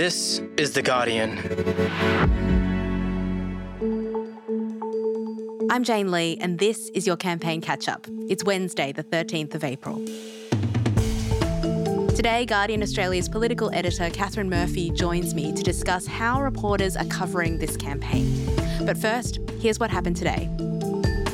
This is The Guardian. I'm Jane Lee, and this is your campaign catch up. It's Wednesday, the 13th of April. Today, Guardian Australia's political editor Catherine Murphy joins me to discuss how reporters are covering this campaign. But first, here's what happened today.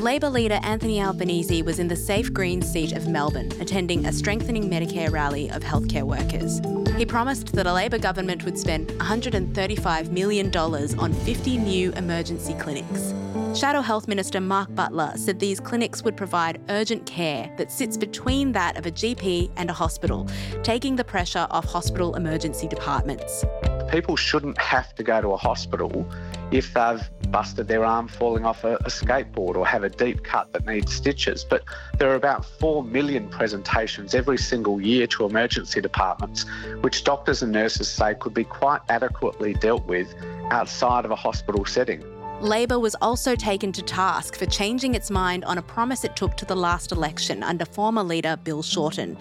Labor leader Anthony Albanese was in the safe Green seat of Melbourne, attending a strengthening Medicare rally of healthcare workers. He promised that a Labor government would spend $135 million on 50 new emergency clinics. Shadow Health Minister Mark Butler said these clinics would provide urgent care that sits between that of a GP and a hospital, taking the pressure off hospital emergency departments. People shouldn't have to go to a hospital if they've busted their arm falling off a, a, skateboard or have a deep cut that needs stitches. But there are about 4 million presentations every single year to emergency departments, which doctors and nurses say could be quite adequately dealt with outside of a hospital setting. Labor was also taken to task for changing its mind on a promise it took to the last election under former leader Bill Shorten.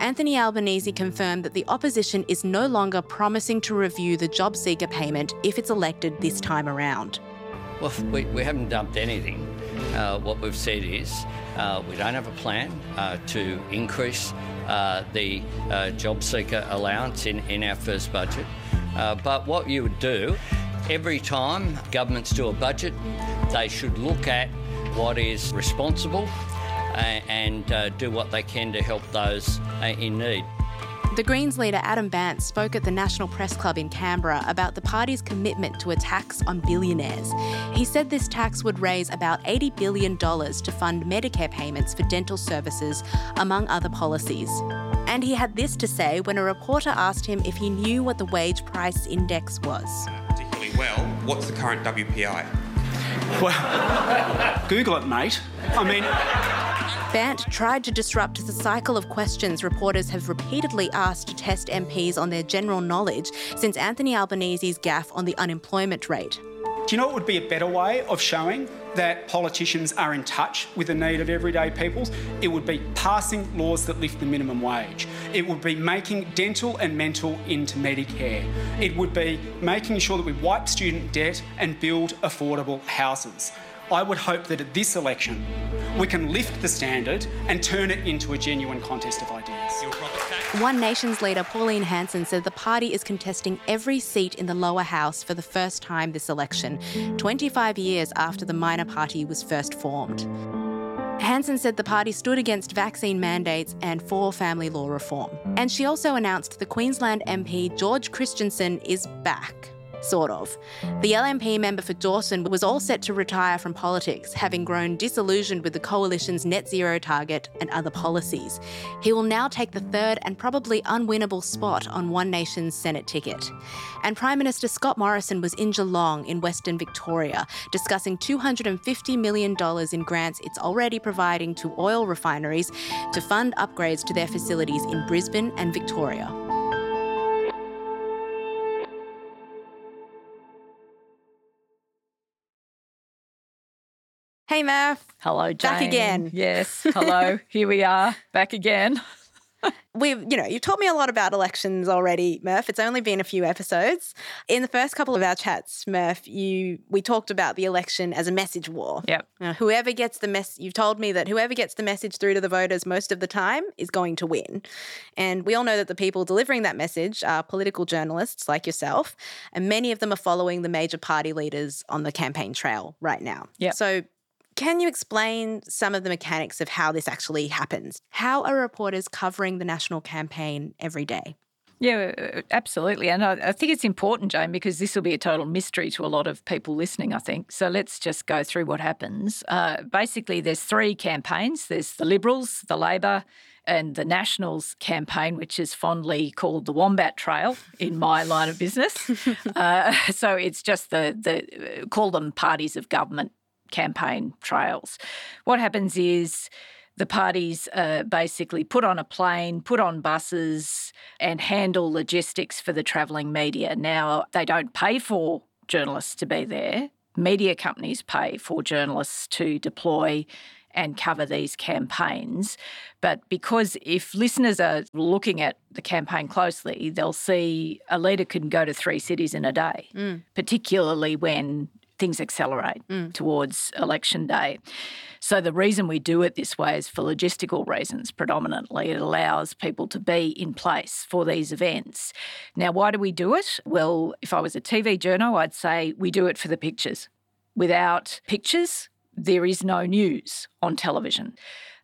Anthony Albanese confirmed that the opposition is no longer promising to review the job seeker payment if it's elected this time around. Well, we, we haven't dumped anything. Uh, what we've said is uh, we don't have a plan uh, to increase uh, the uh, job seeker allowance in, in our first budget. Uh, but what you would do Every time governments do a budget, they should look at what is responsible and uh, do what they can to help those in need. The Greens leader Adam Bandt spoke at the National Press Club in Canberra about the party's commitment to a tax on billionaires. He said this tax would raise about $80 billion to fund Medicare payments for dental services, among other policies. And he had this to say when a reporter asked him if he knew what the wage price index was well, what's the current WPI? Well, Google it, mate. I mean. Bandt tried to disrupt the cycle of questions reporters have repeatedly asked to test MPs on their general knowledge since Anthony Albanese's gaffe on the unemployment rate. Do you know what would be a better way of showing that politicians are in touch with the need of everyday peoples? It would be passing laws that lift the minimum wage. It would be making dental and mental into Medicare. It would be making sure that we wipe student debt and build affordable houses. I would hope that at this election we can lift the standard and turn it into a genuine contest of ideas. One Nation's leader, Pauline Hanson, said the party is contesting every seat in the lower house for the first time this election, 25 years after the minor party was first formed. Hanson said the party stood against vaccine mandates and for family law reform. And she also announced the Queensland MP George Christensen is back sort of. The LNP member for Dawson was all set to retire from politics, having grown disillusioned with the coalition's net zero target and other policies. He will now take the third and probably unwinnable spot on One Nation's Senate ticket. And Prime Minister Scott Morrison was in Geelong in Western Victoria discussing $250 million in grants it's already providing to oil refineries to fund upgrades to their facilities in Brisbane and Victoria. Hey, Murph. Hello, Jane. Back again. Yes. Hello. Here we are, back again. We've, you know, you've taught me a lot about elections already, Murph. It's only been a few episodes. In the first couple of our chats, Murph, you we talked about the election as a message war. Yep. Now, whoever gets the mess, you've told me that whoever gets the message through to the voters most of the time is going to win. And we all know that the people delivering that message are political journalists like yourself, and many of them are following the major party leaders on the campaign trail right now. Yeah. So can you explain some of the mechanics of how this actually happens? How are reporters covering the national campaign every day? Yeah, uh, absolutely. And I, think it's important, Jane, because this will be a total mystery to a lot of people listening, I think. So let's just go through what happens. Uh, basically, there's three campaigns there's the Liberals, the Labor, and the Nationals campaign, which is fondly called the Wombat Trail in my line of business. Uh, so it's just the, the uh, call them parties of government campaign trails. What happens is the parties uh, basically put on a plane, put on buses, and handle logistics for the travelling media. Now, they don't pay for journalists to be there. Media companies pay for journalists to deploy and cover these campaigns. But because if listeners are looking at the campaign closely, they'll see a leader can go to three cities in a day, mm. particularly when things accelerate mm. towards election day. So the reason we do it this way is for logistical reasons predominantly. It allows people to be in place for these events. Now, why do we do it? Well, if I was a TV journo, I'd say we do it for the pictures. Without pictures, there is no news on television.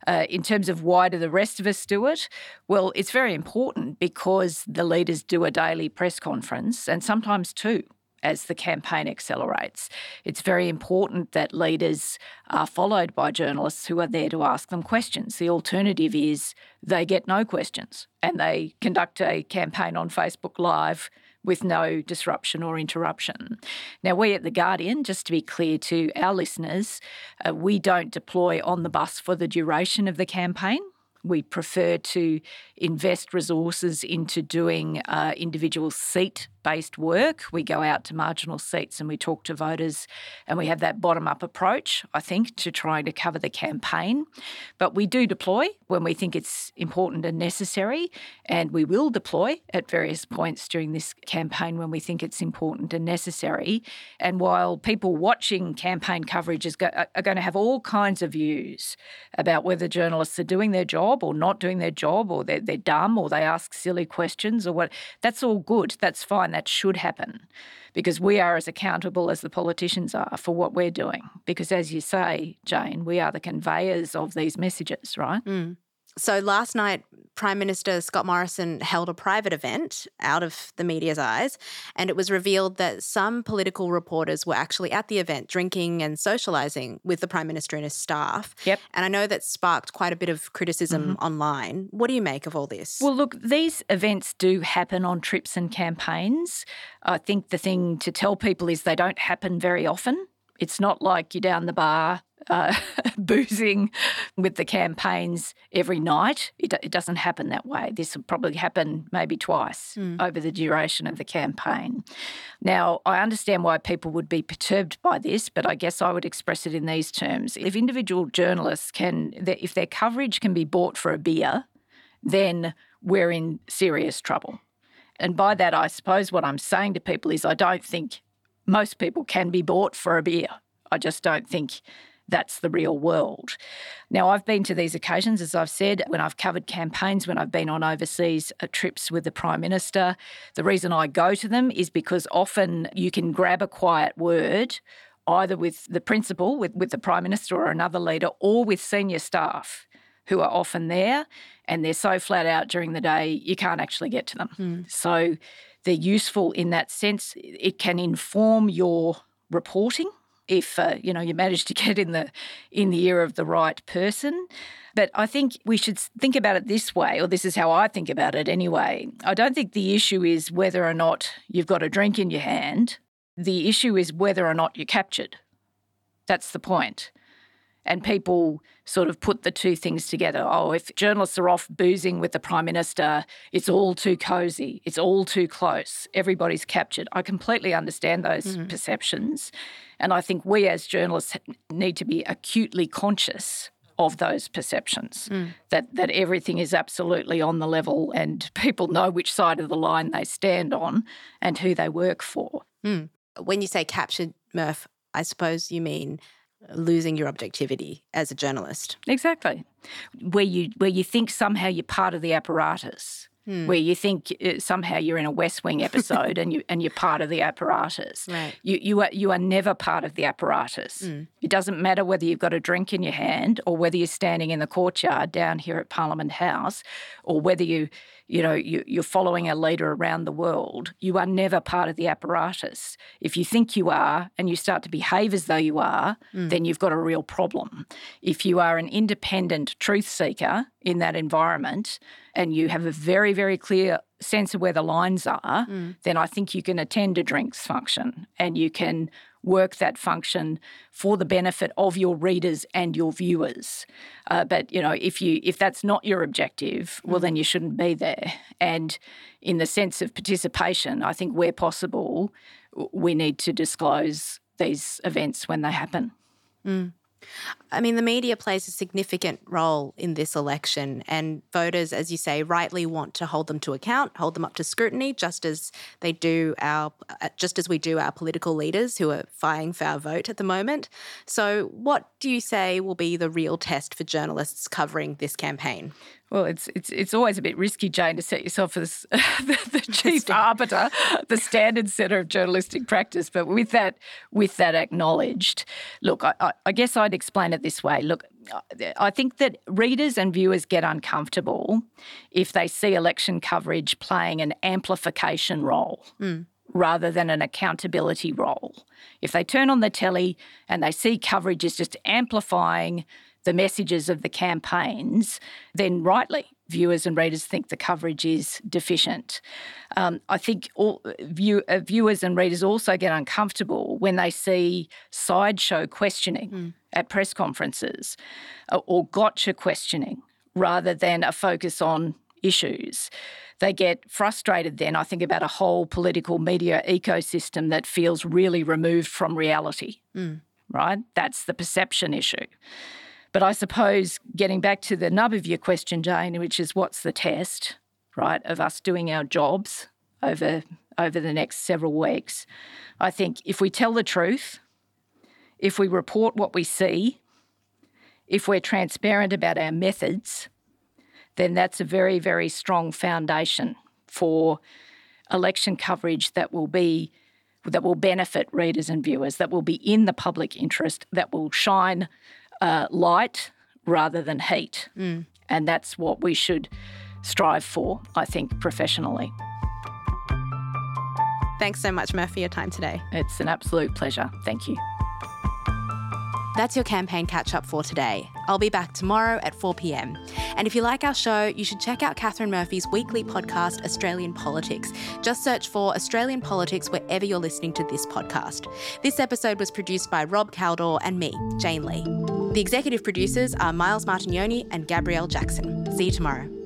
Uh, in terms of why do the rest of us do it? Well, it's very important because the leaders do a daily press conference and sometimes two as the campaign accelerates. It's very important that leaders are followed by journalists who are there to ask them questions. The alternative is they get no questions and they conduct a campaign on Facebook Live with no disruption or interruption. Now, we at The Guardian, just to be clear to our listeners, uh, we don't deploy on the bus for the duration of the campaign. We prefer to invest resources into doing uh, individual seat based work. We go out to marginal seats and we talk to voters, and we have that bottom up approach, I think, to trying to cover the campaign. But we do deploy when we think it's important and necessary, and we will deploy at various points during this campaign when we think it's important and necessary. And while people watching campaign coverage is go- uh, are going to have all kinds of views about whether journalists are doing their job or not doing their job, or they're, they're dumb, or they ask silly questions, or what, that's all good. That's fine that should happen because we are as accountable as the politicians are for what we're doing. Because as you say, Jane, we are the conveyors of these messages, right? Mm. So last night, Prime Minister Scott Morrison held a private event out of the media's eyes, and it was revealed that some political reporters were actually at the event drinking and socializing with the Prime Minister and his staff. Yep. And I know that sparked quite a bit of criticism mm-hmm. online. What do you make of all this? Well, look, these events do happen on trips and campaigns. I think the thing to tell people is they don't happen very often. It's not like you're down the bar uh, boozing with the campaigns every night. It, it, doesn't happen that way. This will probably happen maybe twice mm. over the duration of the campaign. Now, I understand why people would be perturbed by this, but I guess I would express it in these terms. If individual journalists can, if their coverage can be bought for a beer, then we're in serious trouble. And by that, I suppose what I'm saying to people is I don't think most people can be bought for a beer. I just don't think that's the real world. Now, I've been to these occasions, as I've said, when I've covered campaigns, when I've been on overseas uh, trips with the Prime Minister. The reason I go to them is because often you can grab a quiet word either with the principal, with, with the Prime Minister or another leader, or with senior staff who are often there and they're so flat out during the day you can't actually get to them. Mm. So they're useful in that sense. It can inform your reporting if uh, you know you manage to get in the in the ear of the right person. But I think we should think about it this way, or this is how I think about it anyway. I don't think the issue is whether or not you've got a drink in your hand. The issue is whether or not you're captured. That's the point. And people sort of put the two things together. Oh, if journalists are off boozing with the Prime Minister, it's all too cozy, it's all too close, everybody's captured. I completely understand those mm-hmm. perceptions. And I think we as journalists need to be acutely conscious of those perceptions mm. that that everything is absolutely on the level and people know which side of the line they stand on and who they work for. Mm. When you say captured, Murph, I suppose you mean losing your objectivity as a journalist. Exactly. Where you where you think somehow you're part of the apparatus. Hmm. Where you think uh, somehow you're in a West Wing episode and you and you're part of the apparatus. Right. You you are you are never part of the apparatus. Mm. It doesn't matter whether you've got a drink in your hand or whether you're standing in the courtyard down here at Parliament House, or whether you you know, you, you're following a leader around the world, you are never part of the apparatus. If you think you are and you start to behave as though you are, mm. then you've got a real problem. If you are an independent truth seeker in that environment and you have a very, very clear sense of where the lines are, mm. then I think you can attend a drinks function and you can work that function for the benefit of your readers and your viewers. Uh, but you know, if you if that's not your objective, well, mm. then you shouldn't be there. And in the sense of participation, I think where possible, we need to disclose these events when they happen. Mm. I mean, the media plays a significant role in this election, and voters, as you say, rightly want to hold them to account, hold them up to scrutiny, just as they do our, uh, just as we do our political leaders who are vying for our vote at the moment. So, what do you say will be the real test for journalists covering this campaign? Well, it's it's it's always a bit risky, Jane, to set yourself as the, the chief arbiter, the standard setter of journalistic practice. But with that with that acknowledged, look, I, I guess I'd explain it this way. Look, I think that readers and viewers get uncomfortable if they see election coverage playing an amplification role. Mm rather than an accountability role. If they turn on the telly and they see coverage is just amplifying the messages of the campaigns, then rightly viewers and readers think the coverage is deficient. Um, I think all, view, uh, viewers and readers also get uncomfortable when they see sideshow questioning mm. at press conferences uh, or gotcha questioning rather than a focus on issues. They get frustrated then, I think, about a whole political media ecosystem that feels really removed from reality, mm. right? That's the perception issue. But I suppose getting back to the nub of your question, Jane, which is what's the test, right, of us doing our jobs over over the next several weeks. I think if we tell the truth, if we report what we see, if we're transparent about our methods, then that's a very, very strong foundation for election coverage that will be that will benefit readers and viewers, that will be in the public interest, that will shine uh, light rather than heat. Mm. And that's what we should strive for, I think, professionally. Thanks so much, Murph, for your time today. It's an absolute pleasure. Thank you. That's your campaign catch up for today. I'll be back tomorrow at 4 pm. And if you like our show, you should check out Catherine Murphy's weekly podcast, Australian Politics. Just search for Australian Politics wherever you're listening to this podcast. This episode was produced by Rob Caldor and me, Jane Lee. The executive producers are Miles Martignoni and Gabrielle Jackson. See you tomorrow.